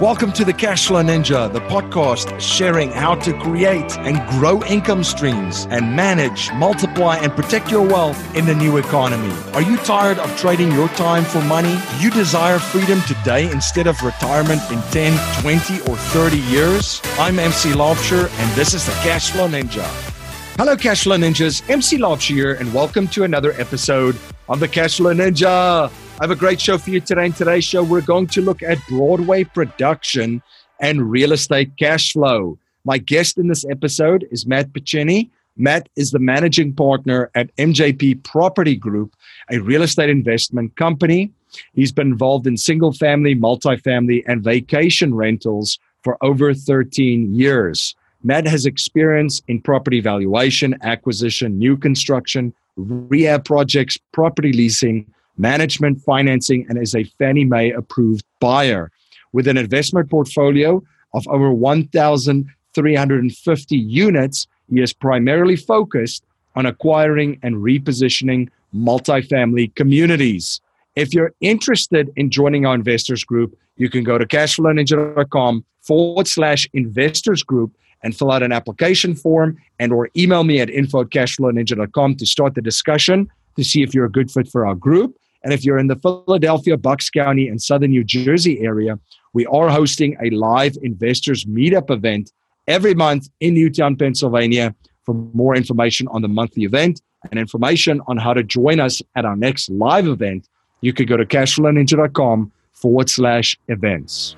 Welcome to the Cashflow Ninja, the podcast sharing how to create and grow income streams and manage, multiply, and protect your wealth in the new economy. Are you tired of trading your time for money? Do you desire freedom today instead of retirement in 10, 20, or 30 years? I'm MC Laubscher, and this is the Cashflow Ninja. Hello, Cashflow Ninjas. MC here, and welcome to another episode of the Cashflow Ninja. I have a great show for you today. In today's show, we're going to look at Broadway production and real estate cash flow. My guest in this episode is Matt Picheny. Matt is the managing partner at MJP Property Group, a real estate investment company. He's been involved in single family, multifamily, and vacation rentals for over 13 years. Matt has experience in property valuation, acquisition, new construction, rehab projects, property leasing, management, financing, and is a Fannie Mae approved buyer with an investment portfolio of over 1,350 units. He is primarily focused on acquiring and repositioning multifamily communities. If you're interested in joining our investors group, you can go to cashflowninja.com forward slash investors group and fill out an application form and or email me at info at cashflowninja.com to start the discussion to see if you're a good fit for our group. And if you're in the Philadelphia, Bucks County, and Southern New Jersey area, we are hosting a live investors meetup event every month in Newtown, Pennsylvania. For more information on the monthly event and information on how to join us at our next live event, you could go to cashflowninja.com forward slash events.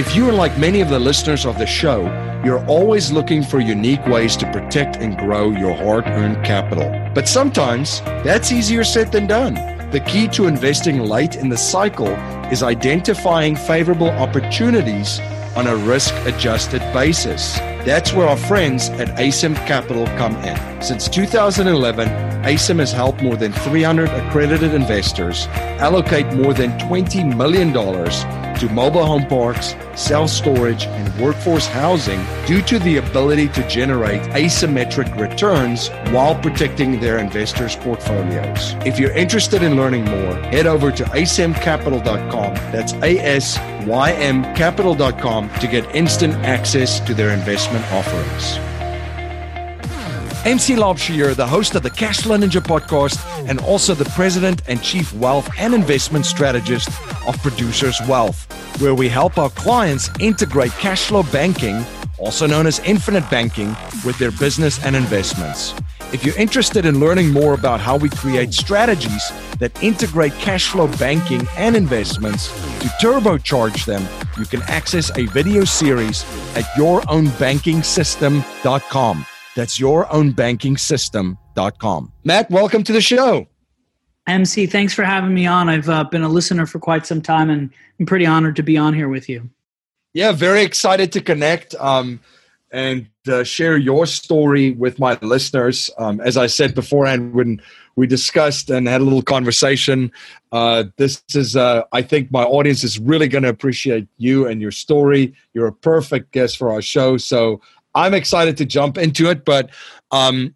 If you are like many of the listeners of the show, you're always looking for unique ways to protect and grow your hard earned capital. But sometimes that's easier said than done. The key to investing late in the cycle is identifying favorable opportunities on a risk adjusted basis. That's where our friends at Asym Capital come in. Since 2011, Asym has helped more than 300 accredited investors allocate more than $20 million to mobile home parks, self storage, and workforce housing due to the ability to generate asymmetric returns while protecting their investors' portfolios. If you're interested in learning more, head over to asymcapital.com. That's A S Y M capital.com to get instant access to their investment offerings. MC Laubscher, the host of the Cashflow Ninja podcast and also the president and chief wealth and investment strategist of Producers Wealth, where we help our clients integrate cash flow banking, also known as infinite banking, with their business and investments. If you're interested in learning more about how we create strategies that integrate cash flow banking and investments to turbocharge them, you can access a video series at yourownbankingsystem.com. That's your own banking yourownbankingsystem.com. Matt, welcome to the show. MC, thanks for having me on. I've uh, been a listener for quite some time and I'm pretty honored to be on here with you. Yeah, very excited to connect um, and uh, share your story with my listeners. Um, as I said beforehand, when we discussed and had a little conversation, uh, this is, uh, I think my audience is really going to appreciate you and your story. You're a perfect guest for our show. So I'm excited to jump into it. But um,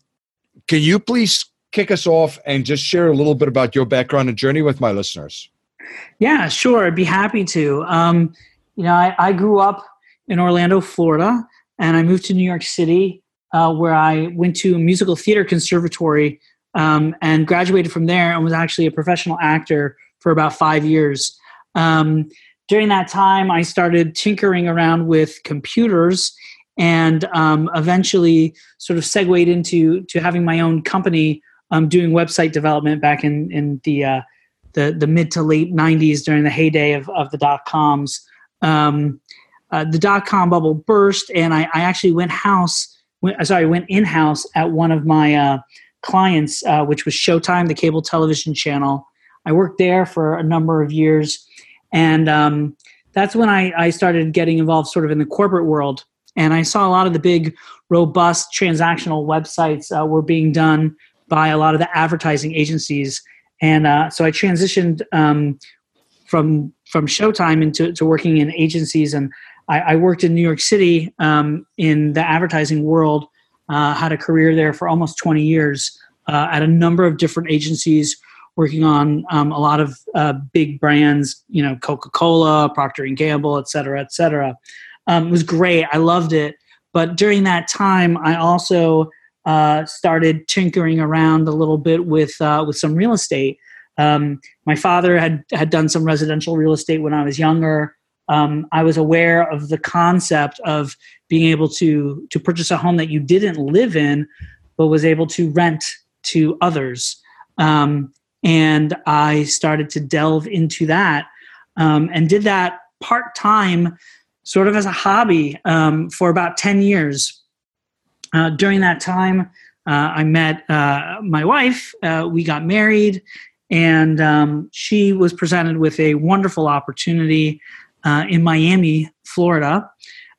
can you please kick us off and just share a little bit about your background and journey with my listeners? Yeah, sure. I'd be happy to. Um, you know, I, I, grew up in Orlando, Florida, and I moved to New York City, uh, where I went to a musical theater conservatory um, and graduated from there and was actually a professional actor for about five years. Um, during that time, I started tinkering around with computers and um, eventually sort of segued into to having my own company um, doing website development back in in the uh, the the mid to late '90s during the heyday of of the dot coms. Um, uh, the dot com bubble burst, and I, I actually went house. Went, sorry, went in house at one of my uh, clients, uh, which was Showtime, the cable television channel. I worked there for a number of years, and um, that's when I, I started getting involved, sort of in the corporate world. And I saw a lot of the big, robust transactional websites uh, were being done by a lot of the advertising agencies. And uh, so I transitioned um, from from Showtime into to working in agencies, and I, I worked in New York City um, in the advertising world. Uh, had a career there for almost 20 years uh, at a number of different agencies, working on um, a lot of uh, big brands, you know, Coca Cola, Procter and Gamble, et cetera, et cetera. Um, it was great. I loved it. But during that time, I also uh, started tinkering around a little bit with uh, with some real estate. Um, my father had had done some residential real estate when I was younger. Um, I was aware of the concept of being able to to purchase a home that you didn't live in, but was able to rent to others. Um, and I started to delve into that um, and did that part time, sort of as a hobby, um, for about ten years. Uh, during that time, uh, I met uh, my wife. Uh, we got married, and um, she was presented with a wonderful opportunity uh, in Miami, Florida.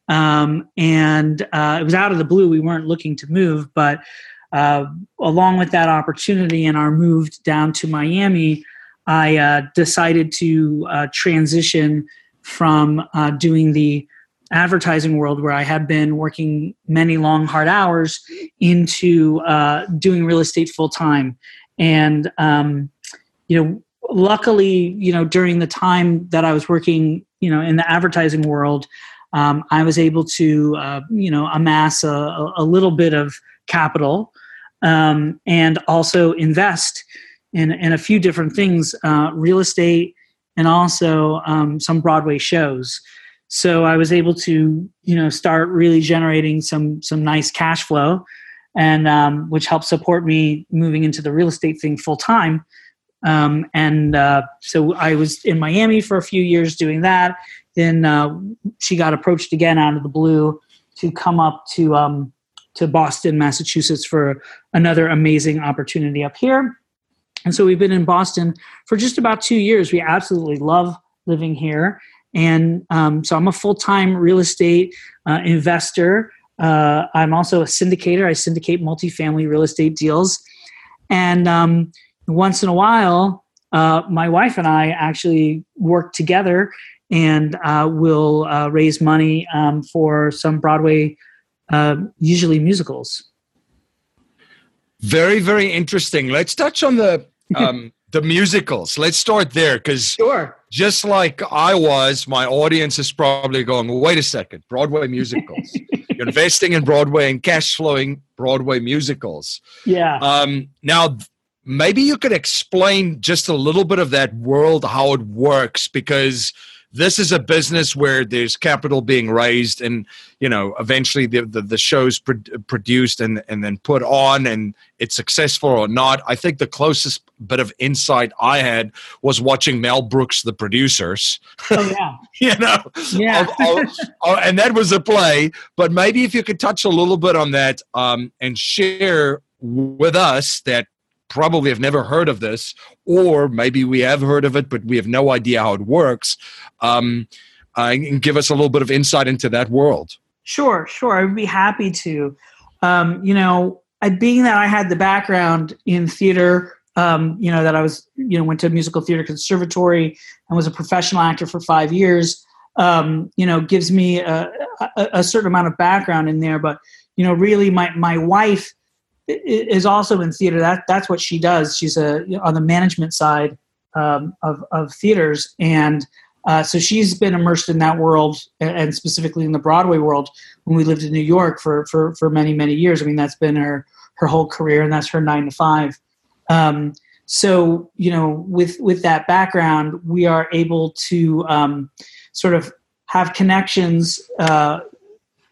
Um, and uh, it was out of the blue. We weren't looking to move, but along with that opportunity and our move down to Miami, I decided to transition from doing the advertising world where I had been working many long, hard hours into uh, doing real estate full time. And, um, you know, luckily, you know, during the time that I was working, you know, in the advertising world, um, I was able to, uh, you know, amass a, a, little bit of capital um, and also invest in, in a few different things, uh, real estate and also um, some Broadway shows. So i was able to you know start really generating some some nice cash flow and um, which helped support me moving into the real estate thing full time um, and uh, so i was in miami for a few years doing that. Then uh, she got approached again out of the blue to come up to um, to boston massachusetts for another amazing opportunity up here and so we've been in boston for just about two years we absolutely love living here and um, so I'm a full time real estate uh, investor. Uh, I'm also a syndicator. I syndicate multifamily real estate deals. And um, once in a while, uh, my wife and I actually work together and uh, will uh, raise money um, for some Broadway, uh, usually musicals. Very, very interesting. Let's touch on the um, the musicals. Let's start there because sure. just like I was, my audience is probably going, wait a second, Broadway musicals. You're investing in Broadway and cash flowing Broadway musicals. Yeah. Um, now, maybe you could explain just a little bit of that world, how it works, because – this is a business where there's capital being raised and you know eventually the the, the show's pro- produced and and then put on and it's successful or not. I think the closest bit of insight i had was watching mel brooks the producers. Oh yeah. You know? Yeah. I'll, I'll, I'll, and that was a play but maybe if you could touch a little bit on that um, and share with us that probably have never heard of this, or maybe we have heard of it, but we have no idea how it works. Um, uh, give us a little bit of insight into that world. Sure, sure. I would be happy to. Um, you know, being that I had the background in theater, um, you know, that I was, you know, went to musical theater conservatory and was a professional actor for five years. Um, you know, gives me a, a, a certain amount of background in there. But you know, really, my my wife is also in theater. That that's what she does. She's a on the management side um, of of theaters, and uh, so she's been immersed in that world, and specifically in the Broadway world. When we lived in New York for for for many many years, I mean that's been her her whole career, and that's her nine to five. Um, so you know, with with that background, we are able to um, sort of have connections uh,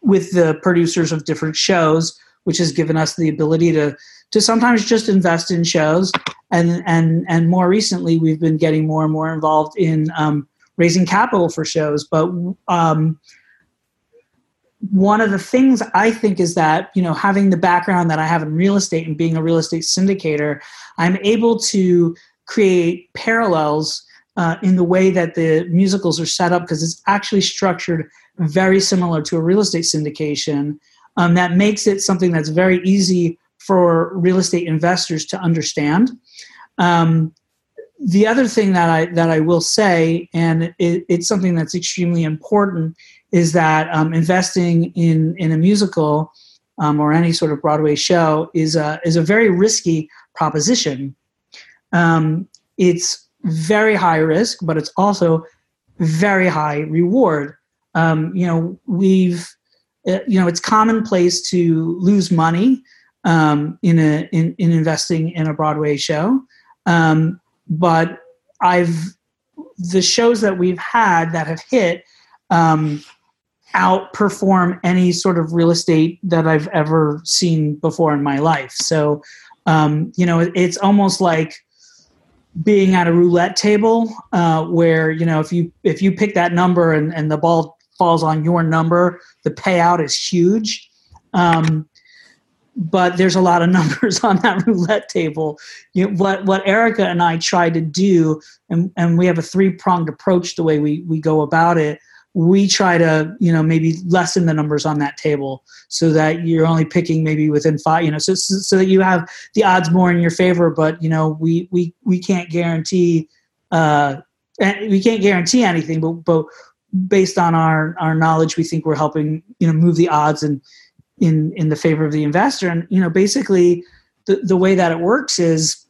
with the producers of different shows which has given us the ability to to sometimes just invest in shows. And and and more recently we've been getting more and more involved in um, raising capital for shows. But um, one of the things I think is that you know having the background that I have in real estate and being a real estate syndicator, I'm able to create parallels uh, in the way that the musicals are set up because it's actually structured very similar to a real estate syndication um, that makes it something that's very easy for real estate investors to understand. Um, the other thing that I that I will say, and it, it's something that's extremely important, is that um, investing in in a musical um, or any sort of Broadway show is a is a very risky proposition. Um, it's very high risk, but it's also very high reward. Um, you know, we've you know it's commonplace to lose money um, in a in, in investing in a Broadway show, um, but I've the shows that we've had that have hit um, outperform any sort of real estate that I've ever seen before in my life. So, um, you know, it's almost like being at a roulette table uh, where you know if you if you pick that number and, and the ball falls on your number, the payout is huge. Um, but there's a lot of numbers on that roulette table. You know, what what Erica and I try to do, and, and we have a three pronged approach the way we we go about it. We try to you know maybe lessen the numbers on that table so that you're only picking maybe within five. You know, so so that you have the odds more in your favor. But you know, we we we can't guarantee. Uh, we can't guarantee anything, but but based on our our knowledge, we think we're helping you know move the odds and in in the favor of the investor. And you know, basically, the the way that it works is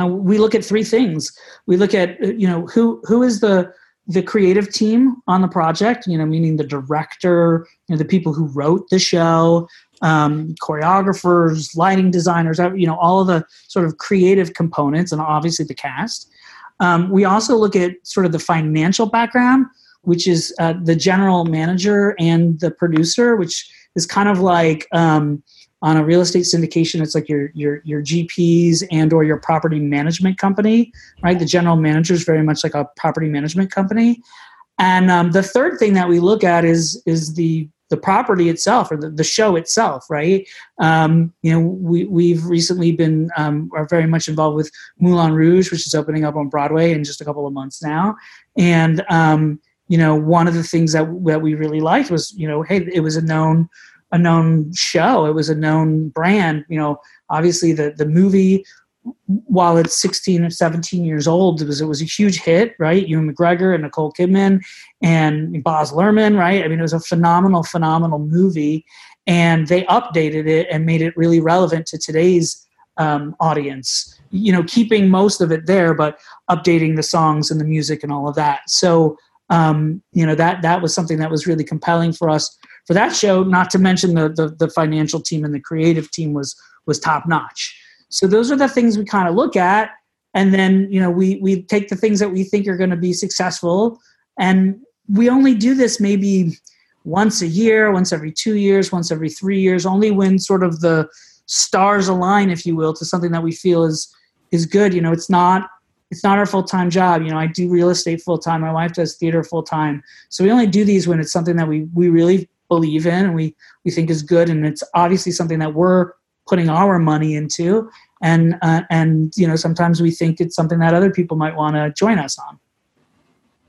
uh, we look at three things. We look at uh, you know who who is the the creative team on the project. You know, meaning the director, you know, the people who wrote the show, um, choreographers, lighting designers. You know, all of the sort of creative components, and obviously the cast. Um, we also look at sort of the financial background, which is uh, the general manager and the producer, which is kind of like um, on a real estate syndication it's like your your your gps and or your property management company right? The general manager is very much like a property management company. And um, the third thing that we look at is is the the property itself or the, the show itself right? Um, you know we, we've recently been um, are very much involved with moulin rouge which is opening up on broadway in just a couple of months now. And um, you know, one of the things that that we really liked was, you know, hey, it was a known a known show. It was a known brand. You know, obviously the the movie, while it's 16 or 17 years old, it was it was a huge hit, right? Ewan McGregor and Nicole Kidman and Baz Luhrmann, right? I mean, it was a phenomenal, phenomenal movie, and they updated it and made it really relevant to today's um, audience. You know, keeping most of it there, but updating the songs and the music and all of that. So um, you know that that was something that was really compelling for us for that show. Not to mention the, the the, financial team and the creative team was was top notch. So those are the things we kind of look at, and then you know we we take the things that we think are going to be successful, and we only do this maybe once a year, once every two years, once every three years, only when sort of the stars align, if you will, to something that we feel is is good. You know, it's not it's not our full time job. You know, I do real estate full time. My wife does theater full time. So we only do these when it's something that we we really believe in and we we think is good, and it's obviously something that we're putting our money into. And uh, and you know, sometimes we think it's something that other people might want to join us on.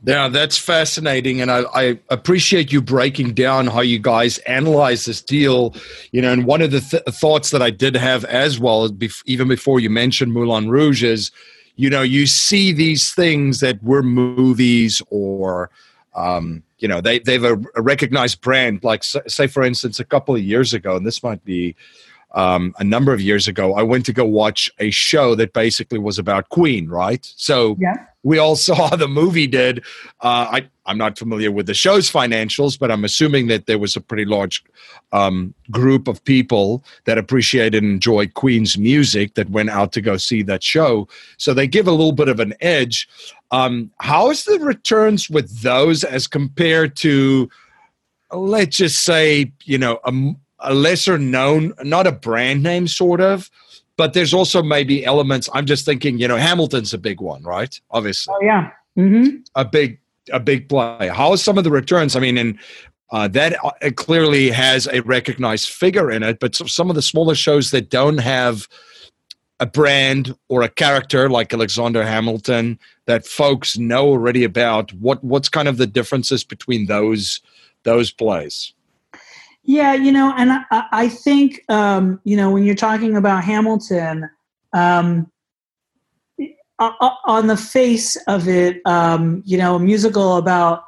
Yeah, that's fascinating, and I, I, appreciate you breaking down how you guys analyze this deal. You know, and one of the th- thoughts that I did have as well, even before you mentioned Moulin Rouge, is you know you see these things that were movies or um, you know they they've a, a recognized brand like say for instance a couple of years ago and this might be um, a number of years ago, I went to go watch a show that basically was about Queen, right? So yeah. We all saw the movie did. Uh, I, I'm not familiar with the show's financials, but I'm assuming that there was a pretty large um, group of people that appreciated and enjoyed Queen's music that went out to go see that show. So they give a little bit of an edge. Um, how is the returns with those as compared to, let's just say, you know, a a lesser known, not a brand name sort of, but there's also maybe elements. I'm just thinking, you know, Hamilton's a big one, right? Obviously. Oh yeah. Mm-hmm. A big a big play. How are some of the returns? I mean, and uh, that uh, clearly has a recognized figure in it, but some of the smaller shows that don't have a brand or a character like Alexander Hamilton that folks know already about. What what's kind of the differences between those those plays? Yeah, you know, and I, I think um, you know when you're talking about Hamilton, um, on the face of it, um, you know, a musical about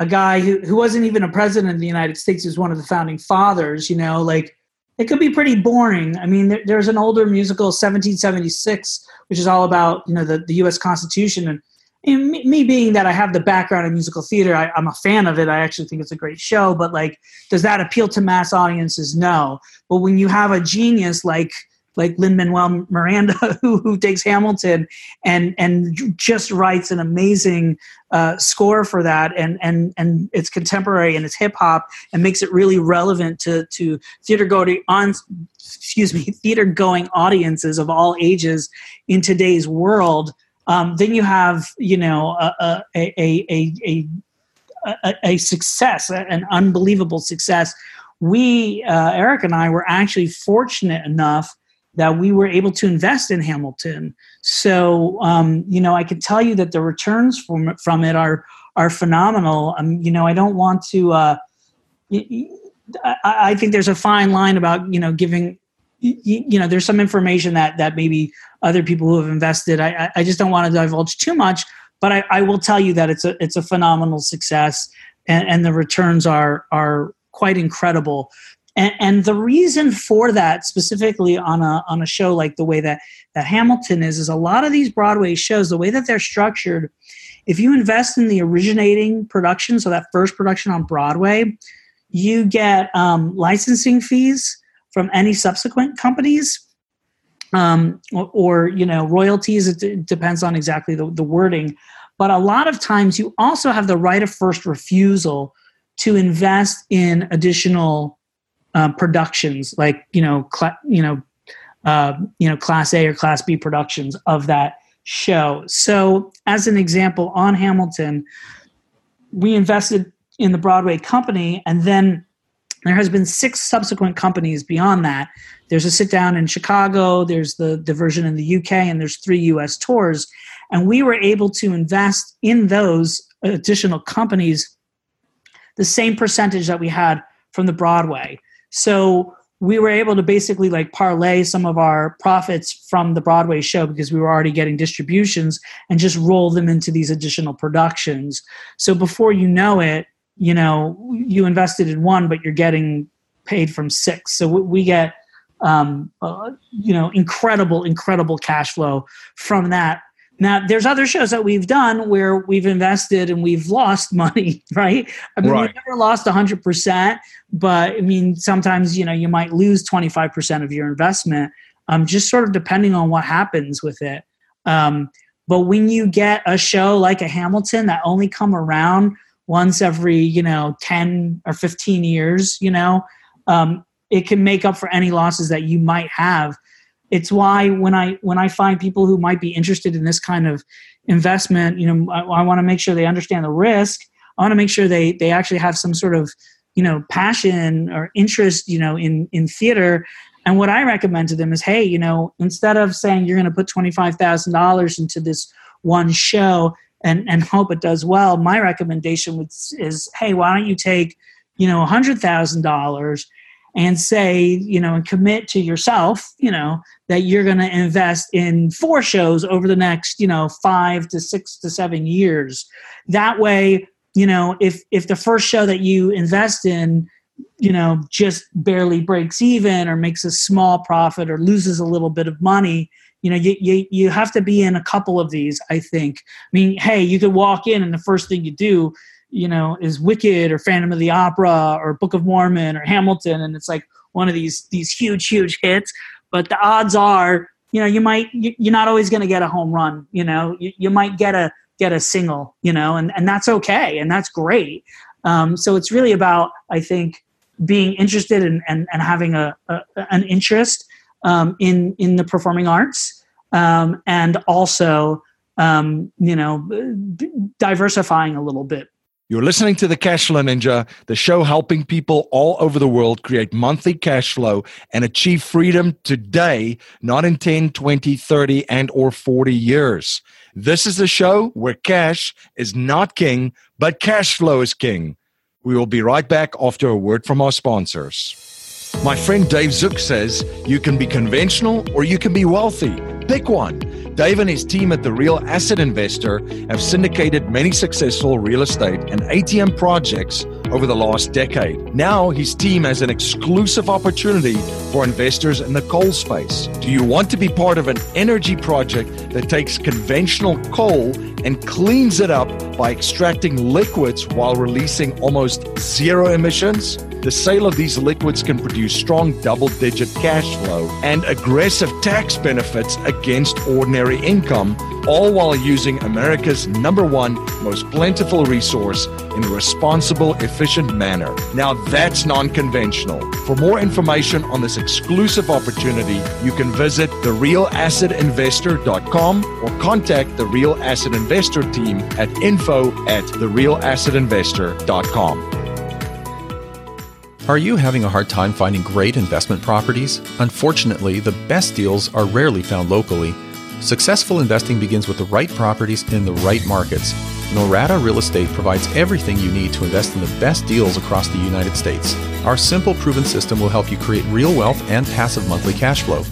a guy who, who wasn't even a president of the United States, who's one of the founding fathers. You know, like it could be pretty boring. I mean, there, there's an older musical, 1776, which is all about you know the, the U.S. Constitution, and, and me, me, being that I have the background in musical theater, I, I'm a fan of it. I actually think it's a great show. But like, does that appeal to mass audiences? No. But when you have a genius like like Lin Manuel Miranda, who, who takes Hamilton and and just writes an amazing uh, score for that, and and and it's contemporary and it's hip hop and makes it really relevant to to theater going on. Excuse me, theater going audiences of all ages in today's world. Um, then you have you know a a a a, a, a success, an unbelievable success. We uh, Erica and I were actually fortunate enough that we were able to invest in Hamilton. So, um, you know, I can tell you that the returns from from it are are phenomenal. Um, you know, I don't want to. Uh, I, I think there's a fine line about you know giving. You, know, there's some information that that maybe other people who have invested. I, I just don't want to divulge too much, but I, I will tell you that it's a it's a phenomenal success, and, and the returns are are quite incredible. And, and, the reason for that, specifically on a on a show like the way that that Hamilton is, is a lot of these Broadway shows, the way that they're structured. If you invest in the originating production, so that first production on Broadway, you get um, licensing fees from any subsequent companies, um, or, or, you know royalties. It, d- depends on exactly the, the wording, but a lot of times you also have the right of first refusal to invest in additional uh, productions, like you know, cl- you know, uh, you know, Class A or Class B productions of that show. So, as an example, on Hamilton, we invested in the Broadway company, and then there has been six subsequent companies beyond that. There's a sit down in Chicago, there's the, the version in the UK, and there's three US tours. And we were able to invest in those additional companies the same percentage that we had from the Broadway. So we were able to basically like parlay some of our profits from the Broadway show because we were already getting distributions and just roll them into these additional productions. So before you know it, you know, you invested in one, but you're getting paid from six. So we get, um, uh, you know, incredible, incredible cash flow from that now, there's other shows that we've done where we've invested and we've lost money, right? I mean, right. we've never lost 100%, but I mean, sometimes, you know, you might lose 25% of your investment, um, just sort of depending on what happens with it. Um, but when you get a show like a Hamilton that only come around once every, you know, 10 or 15 years, you know, um, it can make up for any losses that you might have. It's why when i when i find people who might be interested in this kind of investment you know i, I want to make sure they understand the risk. I want to make sure they they actually have some sort of you know passion or interest you know in in theater. And what i recommend to them is hey you know instead of saying you're going to put $25000 into this one show and and hope it does well my recommendation was, is hey why don't you take you know $100000 and say, you know, and commit to yourself, you know, that you're going to invest in four shows over the next, you know, five to six to seven years. That way, you know, if if the first show that you invest in, you know, just barely breaks even or makes a small profit or loses a little bit of money, you know, you, you, you have to be in a couple of these, I think. I mean, hey, you could walk in and the first thing you do you know is Wicked or Phantom of the Opera or Book of Mormon or Hamilton, and it's like one of these these huge huge hits. But the odds are, you know, you might you're not always going to get a home run. You know, you, you might get a get a single. You know, and and that's okay and that's great. Um, so it's really about I think being interested in, and, and having a, a an interest um, in in the performing arts um, and also um, you know diversifying a little bit you're listening to the Cashflow Ninja, the show helping people all over the world create monthly cash flow and achieve freedom today, not in 10, 20, 30, and or 40 years. This is the show where cash is not king, but cash flow is king. We will be right back after a word from our sponsors. My friend Dave Zook says you can be conventional or you can be wealthy. Pick one. Dave and his team at The Real Asset Investor have syndicated many successful real estate and ATM projects over the last decade. Now, his team has an exclusive opportunity for investors in the coal space. Do you want to be part of an energy project that takes conventional coal and cleans it up by extracting liquids while releasing almost zero emissions? The sale of these liquids can produce strong double digit cash flow and aggressive tax benefits against ordinary income, all while using America's number one most plentiful resource in a responsible, efficient manner. Now that's non conventional. For more information on this exclusive opportunity, you can visit therealassetinvestor.com or contact the Real Asset Investor team at info at therealassetinvestor.com. Are you having a hard time finding great investment properties? Unfortunately, the best deals are rarely found locally. Successful investing begins with the right properties in the right markets. Norada Real Estate provides everything you need to invest in the best deals across the United States. Our simple, proven system will help you create real wealth and passive monthly cash flow.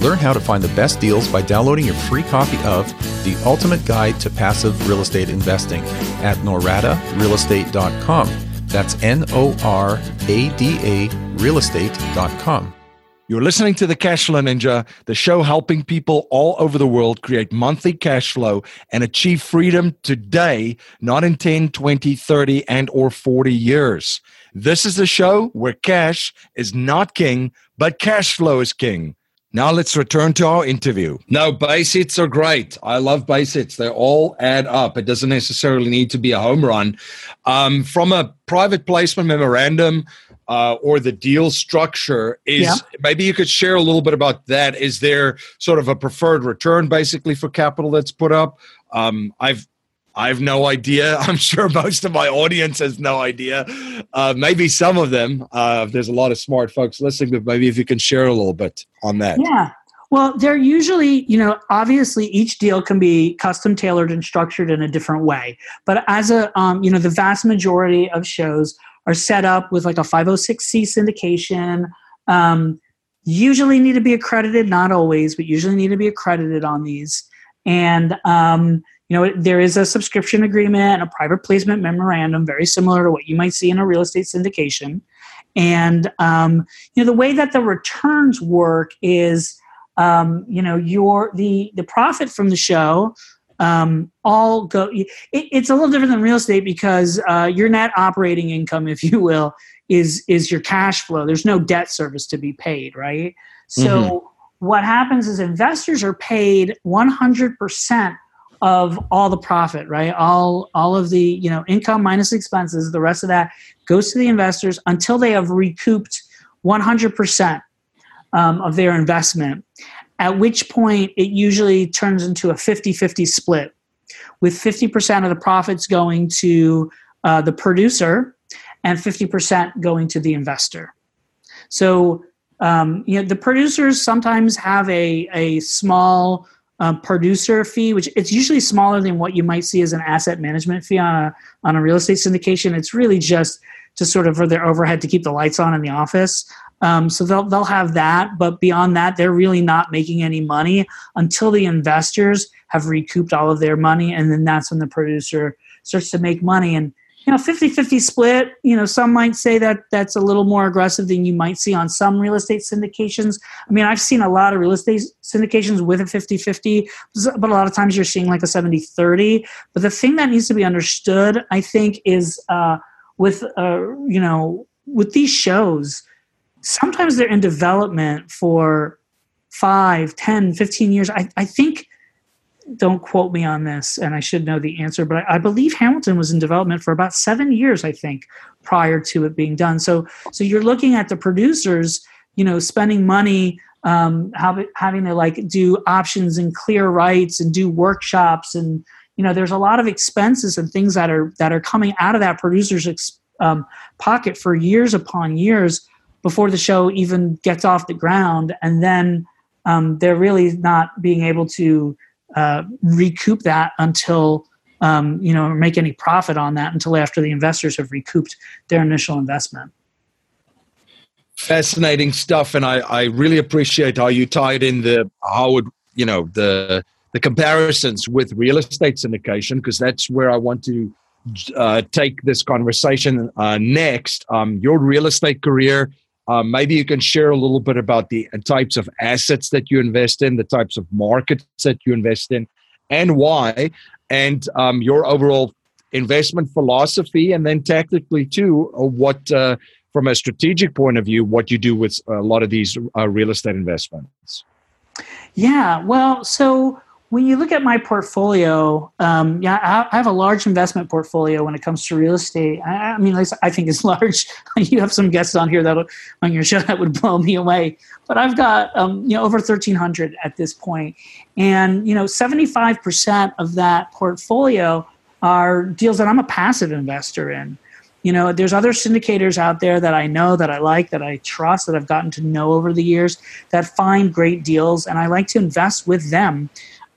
Learn how to find the best deals by downloading your free copy of The Ultimate Guide to Passive Real Estate Investing at noradarealestate.com. That's N O R A D A realestate.com. You're listening to the Cashflow Ninja, the show helping people all over the world create monthly cash flow and achieve freedom today, not in 10, 20, 30, and or 40 years. This is the show where cash is not king, but cash flow is king. Now let's return to our interview. No, base hits are great. I love base hits. They all add up. It doesn't necessarily need to be a home run. Um, from a private placement memorandum uh, or the deal structure, is yeah. maybe you could share a little bit about that. Is there sort of a preferred return basically for capital that's put up? Um, I've I have no idea. I'm sure most of my audience has no idea. Uh, maybe some of them. Uh, there's a lot of smart folks listening, but maybe if you can share a little bit on that. Yeah. Well, they're usually, you know, obviously each deal can be custom tailored and structured in a different way. But as a, um, you know, the vast majority of shows are set up with like a 506c syndication. Um, usually need to be accredited, not always, but usually need to be accredited on these. And, um, you know there is a subscription agreement a private placement memorandum very similar to what you might see in a real estate syndication and um, you know the way that the returns work is um, you know your the the profit from the show um, all go it, it's a little different than real estate because uh, your net operating income if you will is is your cash flow. There's no debt service to be paid right? So mm-hmm. what happens is investors are paid 100% of all the profit right? All all of the you know income minus expenses the rest of that goes to the investors until they have recouped 100% um, of their investment at which point it usually turns into a 50-50 split with 50% of the profits going to uh, the producer and 50% going to the investor so um, you know the producers sometimes have a, a small um, producer fee, which it's usually smaller than what you might see as an asset management fee on a on a real estate syndication. It's really just to sort of for their overhead to keep the lights on in the office. Um, so they'll they'll have that, but beyond that, they're really not making any money until the investors have recouped all of their money, and then that's when the producer starts to make money. And you know 50-50 split you know some might say that that's a little more aggressive than you might see on some real estate syndications i mean i've seen a lot of real estate syndications with a 50-50 but a lot of times you're seeing like a 70-30 but the thing that needs to be understood i think is uh, with uh, you know with these shows sometimes they're in development for 5 10 15 years i, I think don't quote me on this, and I should know the answer, but I, I, believe Hamilton was in development for about seven years, I think, prior to it being done. So, so you're looking at the producers, you know, spending money, um, having to like do options and clear rights and do workshops, and you know, there's a lot of expenses and things that are that are coming out of that producer's um, pocket for years upon years before the show even gets off the ground, and then um, they're really not being able to uh, recoup that until um, you know make any profit on that until after the investors have recouped their initial investment fascinating stuff and i, I really appreciate how you tied in the how would you know the the comparisons with real estate syndication because that's where i want to uh, take this conversation uh, next. Um, your real estate career. Uh, maybe you can share a little bit about the types of assets that you invest in, the types of markets that you invest in, and why, and um, your overall investment philosophy, and then tactically too, uh, what uh, from a strategic point of view, what you do with a lot of these uh, real estate investments. Yeah, well, so when you look at my portfolio, um, yeah, I have a large investment portfolio when it comes to real estate. I, I mean, I think it's large. you have some guests on here that on your show that would blow me away, but I've got um, you know over thirteen hundred at this point. and you know seventy five percent of that portfolio are deals that I'm a passive investor in. You know, there's other syndicators out there that I know, that I like, that I trust, that I've gotten to know over the years that find great deals, and I like to invest with them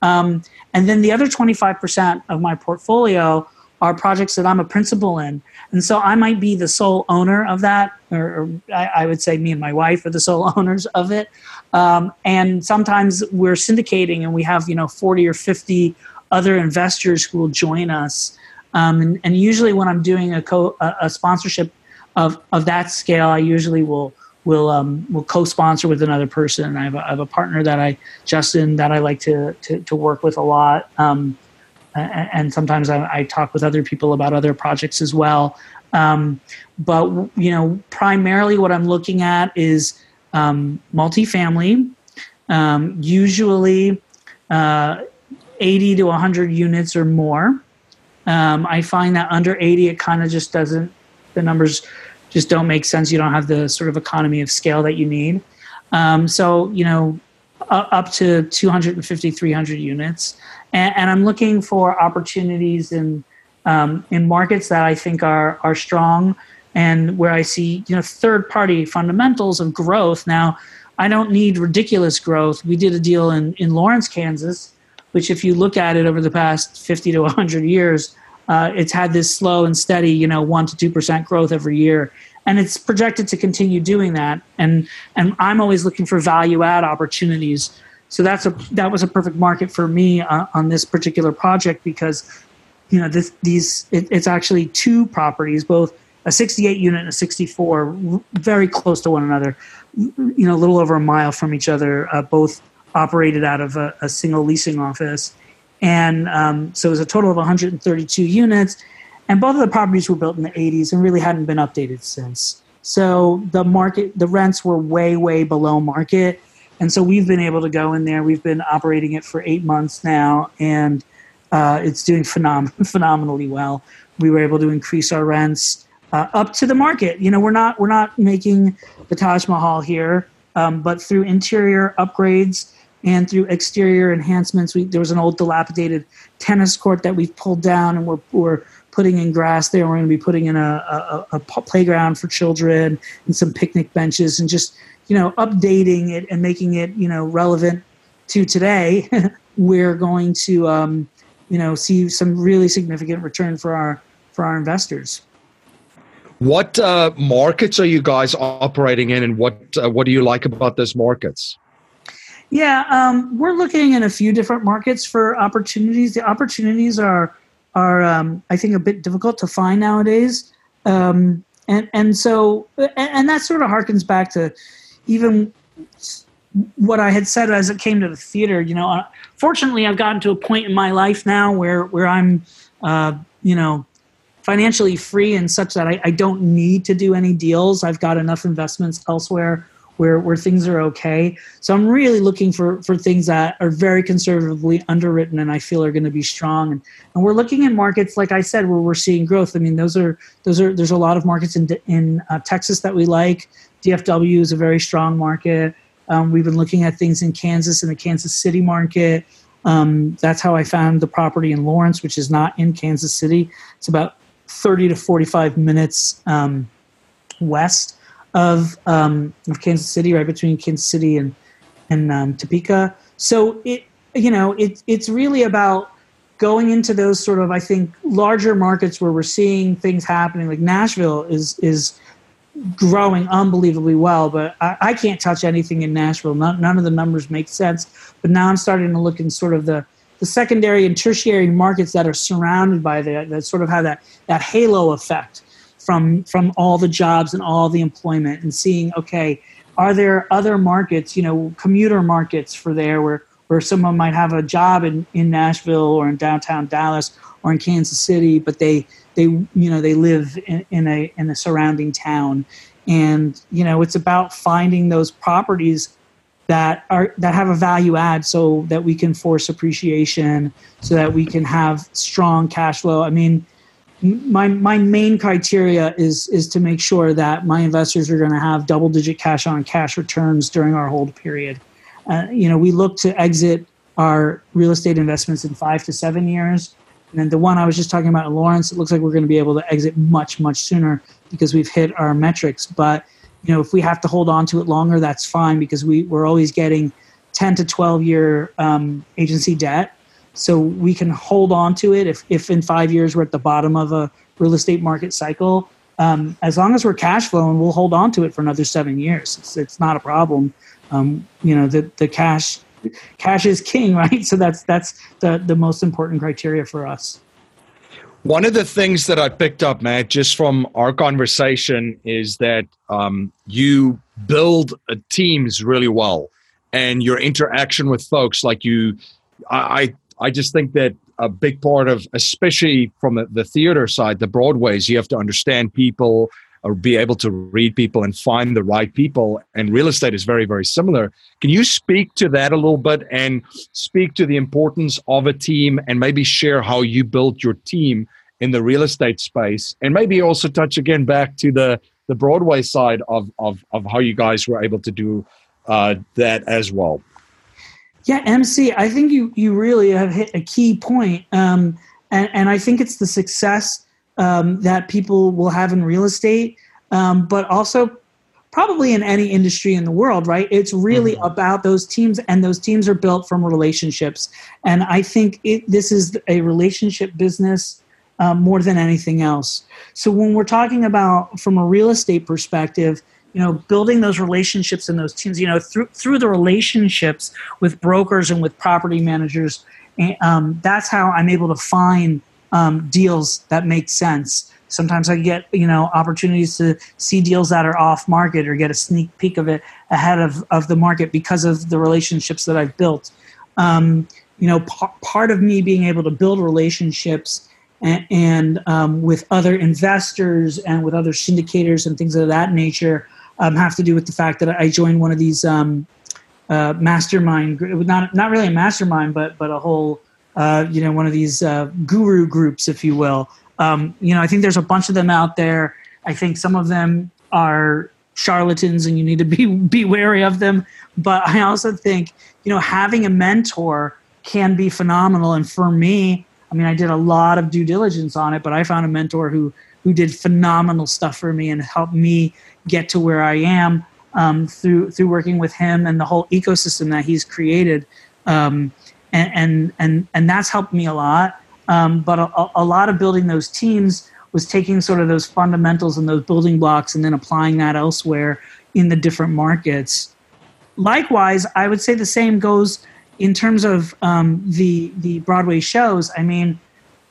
um, and then the other 25% of my portfolio are projects that I'm a principal in. And so I might be the sole owner of that, or, or I, I, would say me and my wife are the sole owners of it. Um, and sometimes we're syndicating and we have, you know, 40 or 50 other investors who will join us. Um, and, and, usually when I'm doing a, co- a, a sponsorship of, of that scale, I usually will will um, will co-sponsor with another person. I have, a, I have a partner that I Justin that I like to to, to work with a lot, um, and sometimes I, I, talk with other people about other projects as well. Um, but you know, primarily what I'm looking at is um, multifamily, um, usually uh, 80 to 100 units or more. Um, I find that under 80, it kind of just doesn't the numbers just don't make sense. You don't have the sort of economy of scale that you need. Um, so, you know, up to 250, 300 units. And, and I'm looking for opportunities in, um, in markets that I think are, are strong and where I see, you know, third party fundamentals of growth. Now, I don't need ridiculous growth. We did a deal in, in Lawrence, Kansas, which if you look at it over the past 50 to 100 years, uh, it's had this slow and steady, you know, one to two percent growth every year, and it's projected to continue doing that. And and I'm always looking for value add opportunities. So that's a that was a perfect market for me uh, on this particular project because, you know, this these it, it's actually two properties, both a 68 unit and a 64, very close to one another. You know, a little over a mile from each other, uh, both operated out of a, a single leasing office and um, so it was a total of 132 units. And both of the properties were built in the 80s and really hadn't been updated since. So the market, the rents were way, way below market. And so we've been able to go in there. We've been operating it for eight months now, and uh, it's doing phenom- phenomenally well. We were able to increase our rents uh, up to the market. You know, we're not we're not making the Taj Mahal here, um, but through interior upgrades and through exterior enhancements. We, there was an old dilapidated tennis court that we've pulled down, and we're, we're putting in grass there. We're going to be putting in a, a, a playground for children and some picnic benches, and just you know updating it and making it you know relevant to today. we're going to um, you know see some really significant return for our for our investors. What uh, markets are you guys operating in, and what uh, what do you like about those markets? Yeah, um, we're looking in a few different markets for opportunities. The opportunities are are um, I think a bit difficult to find nowadays, um, and and so and, and, that sort of harkens back to even what I had said as it came to the theater. You know, uh, fortunately, I've gotten to a point in my life now where where I'm, uh, you know, financially free and such that I, I don't need to do any deals. I've got enough investments elsewhere where where things are okay. So I'm really looking for for things that are very conservatively underwritten and I feel are going to be strong. And, and we're looking at markets like I said where we're seeing growth. I mean those are those are there's a lot of markets in in uh, Texas that we like. DFW is a very strong market. Um, we've been looking at things in Kansas in the Kansas City market. Um, that's how I found the property in Lawrence, which is not in Kansas City. It's about 30 to 45 minutes um, west of um, of Kansas City, right between Kansas City and and um, Topeka. So it you know it it's really about going into those sort of I think larger markets where we're seeing things happening. Like Nashville is is growing unbelievably well, but I, I can't touch anything in Nashville. None, none of the numbers make sense. But now I'm starting to look in sort of the the secondary and tertiary markets that are surrounded by that that sort of have that that halo effect from from all the jobs and all the employment and seeing okay are there other markets you know commuter markets for there where where someone might have a job in, in Nashville or in downtown Dallas or in Kansas City but they they you know they live in, in a in a surrounding town? And you know it's about finding those properties that are that have a value add so that we can force appreciation so that we can have strong cash flow. I mean my my main criteria is is to make sure that my investors are going to have double digit cash on cash returns during our hold period uh, you know we look to exit our real estate investments in five to seven years and then the one I was just talking about in Lawrence, it looks like we're going to be able to exit much, much sooner because we've hit our metrics. But you know, if we have to hold on to it longer, that's fine because we, we're always getting 10 to 12 year um, agency debt. So we can hold on to it if, if in five years we're at the bottom of a real estate market cycle. Um, as long as we're cash flowing, we'll hold on to it for another seven years. It's, it's not a problem. Um, you know, the, the cash cash is king, right? So that's that's the the most important criteria for us. One of the things that I picked up, Matt, just from our conversation, is that um, you build teams really well, and your interaction with folks. Like you, I, I just think that a big part of, especially from the, the theater side, the Broadways, you have to understand people or be able to read people and find the right people. And real estate is very, very similar. Can you speak to that a little bit and speak to the importance of a team and maybe share how you built your team in the real estate space? And maybe also touch again back to the, the Broadway side of, of, of how you guys were able to do uh, that as well. Yeah, MC, I think you, you really have hit a key point. Um, and, and I think it's the success um, that people will have in real estate, um, but also probably in any industry in the world, right? It's really mm-hmm. about those teams, and those teams are built from relationships. And I think it, this is a relationship business um, more than anything else. So when we're talking about from a real estate perspective, you know, building those relationships and those teams, you know, through through the relationships with brokers and with property managers, um, that's how I'm able to find um, deals that make sense. Sometimes I get you know opportunities to see deals that are off market or get a sneak peek of it ahead of, of the market because of the relationships that I've built. Um, you know, p- part of me being able to build relationships and, and um, with other investors and with other syndicators and things of that nature um, have to do with the fact that I joined one of these um, uh, mastermind, not not really a mastermind, but but a whole uh, you know, one of these uh, guru groups, if you will. Um, you know, I think there's a bunch of them out there. I think some of them are charlatans, and you need to be be wary of them. But I also think, you know, having a mentor can be phenomenal. And for me, I mean, I did a lot of due diligence on it, but I found a mentor who who did phenomenal stuff for me and helped me get to where I am um, through through working with him and the whole ecosystem that he's created. Um, and and and, and that's helped me a lot. Um, but a, a, lot of building those teams was taking sort of those fundamentals and those building blocks and then applying that elsewhere in the different markets. Likewise, I would say the same goes in terms of um, the the Broadway shows. I mean,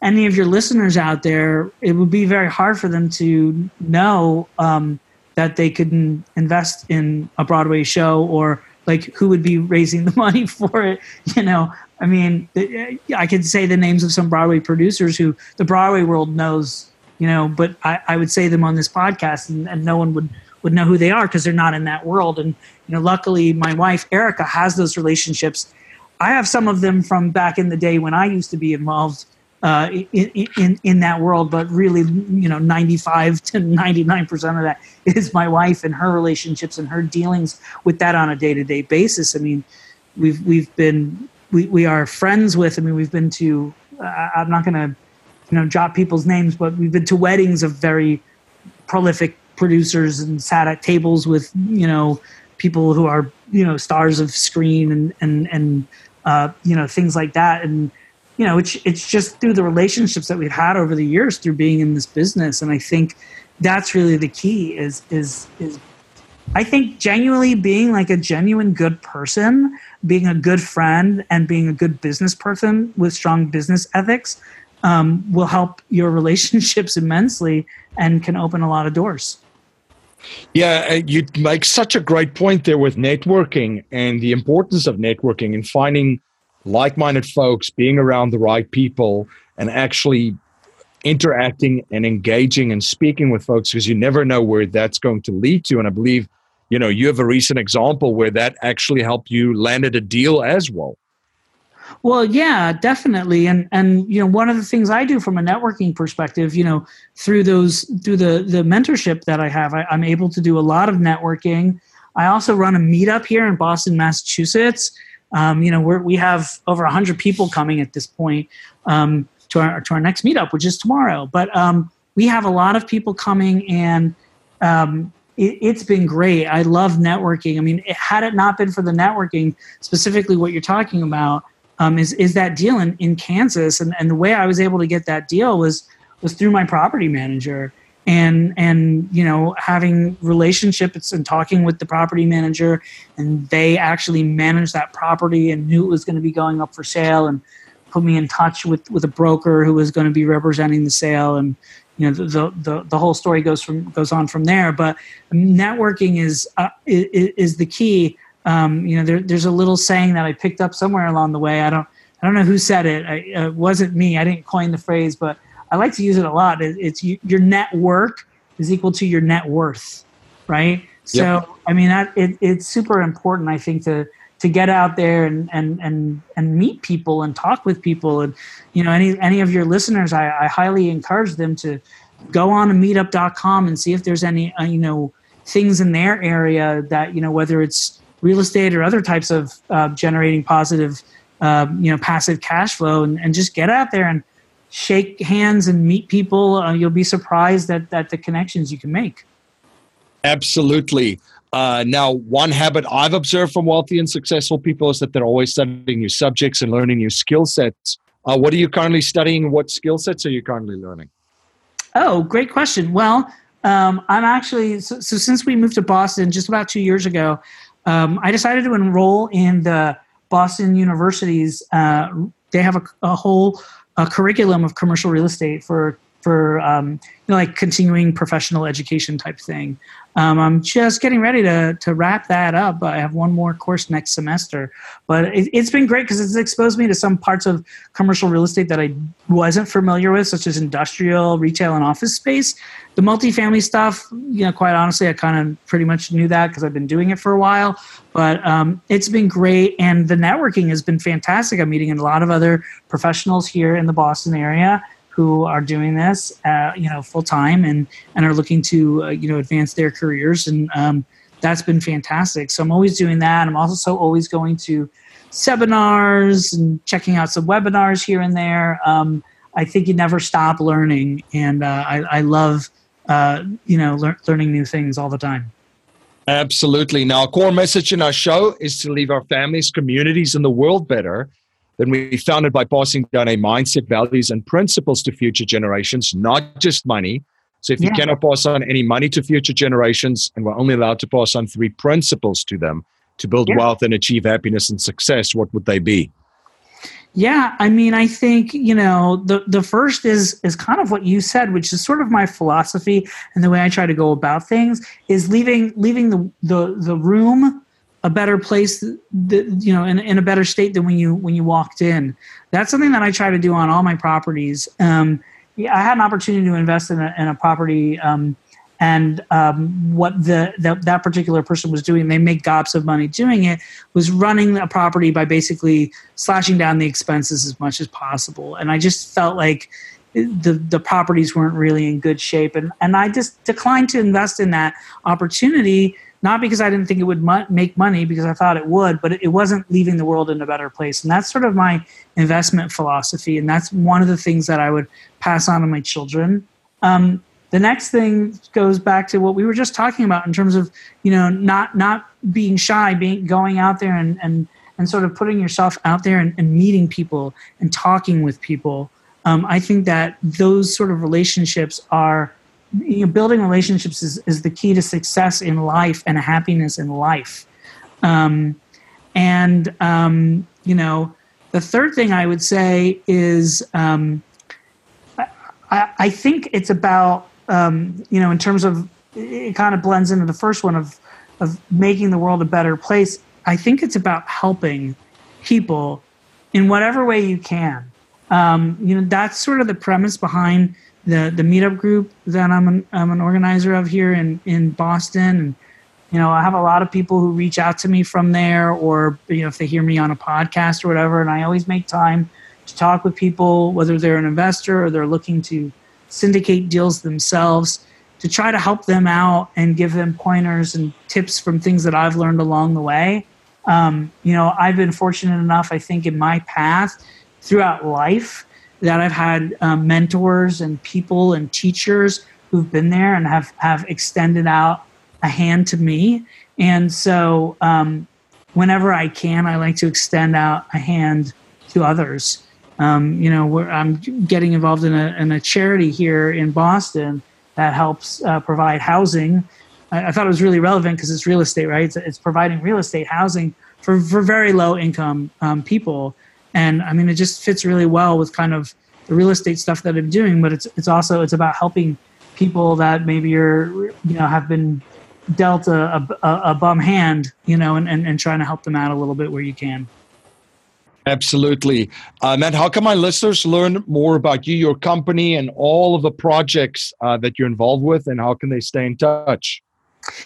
any of your listeners out there, it would be very hard for them to know um, that they could invest in a Broadway show or like who would be raising the money for it you know I mean, I could say the names of some Broadway producers who the Broadway world knows, you know, but I, I would say them on this podcast and, and no one would, would know who they are because they're not in that world. And, you know, luckily my wife, Erica, has those relationships. I have some of them from back in the day when I used to be involved uh, in, in, in that world, but really, you know, 95 to 99% of that is my wife and her relationships and her dealings with that on a day to day basis. I mean, we've, we've been we, we are friends with. I mean, we've been to. Uh, I'm not going to, you know, drop people's names, but we've been to weddings of very prolific producers and sat at tables with you know people who are you know stars of screen and and and uh, you know things like that and you know it's it's just through the relationships that we've had over the years through being in this business and I think that's really the key is is is I think genuinely being like a genuine good person, being a good friend, and being a good business person with strong business ethics um, will help your relationships immensely and can open a lot of doors. Yeah, uh, you make such a great point there with networking and the importance of networking and finding like minded folks, being around the right people, and actually interacting and engaging and speaking with folks because you never know where that's going to lead to. And I believe, you know, you have a recent example where that actually helped you landed a deal as well. Well, yeah, definitely. And and you know, one of the things I do from a networking perspective, you know, through those through the the mentorship that I have, I, I'm able to do a lot of networking. I also run a meetup here in Boston, Massachusetts. Um, you know, we have over 100 people coming at this point um, to our to our next meetup, which is tomorrow. But um, we have a lot of people coming, and um, it, has been great. I love networking. I mean, it, had it not been for the networking, specifically what you're talking about, um, is is that deal in, in Kansas, and, and the way I was able to get that deal was was through my property manager and and you know having relationships and talking with the property manager and they actually managed that property and knew it was going to be going up for sale and put me in touch with with a broker who was going to be representing the sale and you know the the, the whole story goes from goes on from there but networking is uh, is, is the key um, you know, there, there's a little saying that I picked up somewhere along the way. I don't, I don't know who said it. I, it uh, wasn't me. I didn't coin the phrase, but I like to use it a lot. It, it's your network is equal to your net worth, right? So, yep. I mean, that it, it's super important. I think to to get out there and and and and meet people and talk with people. And you know, any any of your listeners, I, I highly encourage them to go on to meetup.com and see if there's any uh, you know things in their area that you know whether it's real estate or other types of uh, generating positive, uh, you know, passive cash flow, and, and, just get out there and shake hands and meet people. Uh, you'll be surprised at, at the connections you can make. Absolutely. Uh, now, one habit I've observed from wealthy and successful people is that they're always studying new subjects and learning new skill sets. Uh, what are you currently studying? What skill sets are you currently learning? Oh, great question. Well, um, I'm actually so, so, since we moved to Boston just about two years ago, um, I decided to enroll in the Boston University's. Uh, they have a, a whole a curriculum of commercial real estate for for um, you know like continuing professional education type thing. Um, I'm just getting ready to to wrap that up. I have one more course next semester, but it, has been great because it's exposed me to some parts of commercial real estate that I wasn't familiar with, such as industrial, retail, and office space. The multifamily stuff, you know, quite honestly, I kind of pretty much knew that because I've been doing it for a while. But um, it's been great, and the networking has been fantastic. I'm meeting a lot of other professionals here in the Boston area who are doing this, uh, you know, full time and and are looking to uh, you know advance their careers, and um, that's been fantastic. So I'm always doing that. I'm also always going to seminars and checking out some webinars here and there. Um, I think you never stop learning, and uh, I, I, love uh, you know lear- learning new things all the time. Absolutely. Now, a core message in our show is to leave our families, communities, and the world better then we founded by passing down a mindset, values, and principles to future generations, not just money. So if yeah. you cannot pass on any money to future generations, and we're only allowed to pass on three principles to them to build yeah. wealth and achieve happiness and success, what would they be? Yeah, I mean, I think you know the the first is is kind of what you said, which is sort of my philosophy and the way I try to go about things is leaving leaving the the the room a better place that, you know in, in a better state than when you when you walked in. That's something that i try to do on all my properties. Um, yeah, i had an opportunity to invest in a, in a property um, and um, what the, the, that particular person was doing they make gobs of money doing it was running a property by basically slashing down the expenses as much as possible. And i just felt like the the properties weren't really in good shape. And and i just declined to invest in that opportunity not because I didn't think it would mo- make money, because I thought it would, but it, wasn't leaving the world in a better place. And that's sort of my investment philosophy. And that's one of the things that I would pass on to my children. Um, the next thing goes back to what we were just talking about in terms of, you know, not, not being shy, being, going out there and, and, and sort of putting yourself out there and, and meeting people and talking with people. Um, I think that those sort of relationships are you know, building relationships is, is the key to success in life and happiness in life. Um, and, um, you know, the third thing I would say is um, I, I, think it's about, um, you know, in terms of, it kind of blends into the first one of, of making the world a better place. I think it's about helping people in whatever way you can. Um, you know, that's sort of the premise behind the the meetup group that I'm an, I'm an organizer of here in in Boston. And you know, I have a lot of people who reach out to me from there, or you know, if they hear me on a podcast or whatever. And I always make time to talk with people, whether they're an investor or they're looking to syndicate deals themselves, to try to help them out and give them pointers and tips from things that I've learned along the way. Um, you know, I've been fortunate enough, I think, in my path throughout life that I've had um, mentors and people and teachers who've been there and have, have extended out a hand to me. And so, um, whenever I can, I like to extend out a hand to others. Um, you know, I'm getting involved in a, in a charity here in Boston that helps uh, provide housing. I, I, thought it was really relevant because it's real estate, right? It's, it's, providing real estate housing for, for very low income um, people and I mean it just fits really well with kind of the real estate stuff that I'm doing. But it's it's also it's about helping people that maybe are you know have been dealt a, a, a bum hand, you know, and, and, and trying to help them out a little bit where you can. Absolutely. Uh, Matt, how can my listeners learn more about you, your company, and all of the projects uh, that you're involved with, and how can they stay in touch?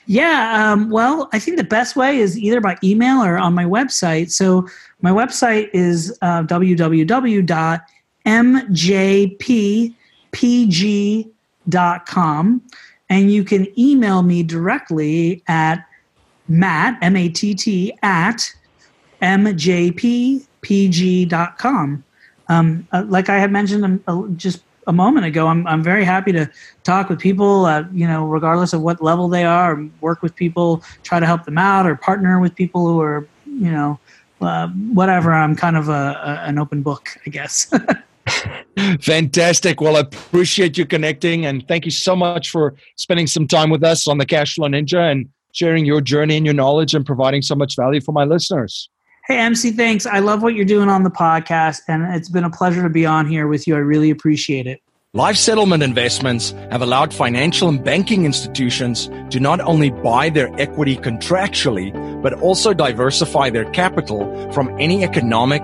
Yeah, um, well, I think the best way is either by email or on my website. So my website is uh, www.mjppg.com, and you can email me directly at matt, M-A-T-T, at mjppg.com. Um, uh, like I had mentioned um, uh, just a moment ago, I'm I'm very happy to talk with people, uh, you know, regardless of what level they are, work with people, try to help them out, or partner with people who are, you know, uh, whatever. I'm kind of a, a, an open book, I guess. Fantastic. Well, I appreciate you connecting, and thank you so much for spending some time with us on the Cashflow Ninja and sharing your journey and your knowledge and providing so much value for my listeners. Hey, MC, thanks. I love what you're doing on the podcast, and it's been a pleasure to be on here with you. I really appreciate it. Life settlement investments have allowed financial and banking institutions to not only buy their equity contractually, but also diversify their capital from any economic,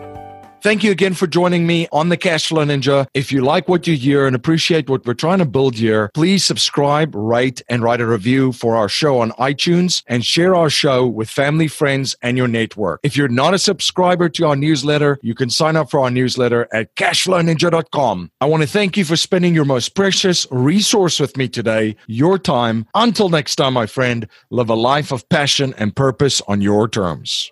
Thank you again for joining me on the Cashflow Ninja. If you like what you hear and appreciate what we're trying to build here, please subscribe, rate, and write a review for our show on iTunes and share our show with family, friends, and your network. If you're not a subscriber to our newsletter, you can sign up for our newsletter at cashflowninja.com. I want to thank you for spending your most precious resource with me today, your time. Until next time, my friend, live a life of passion and purpose on your terms.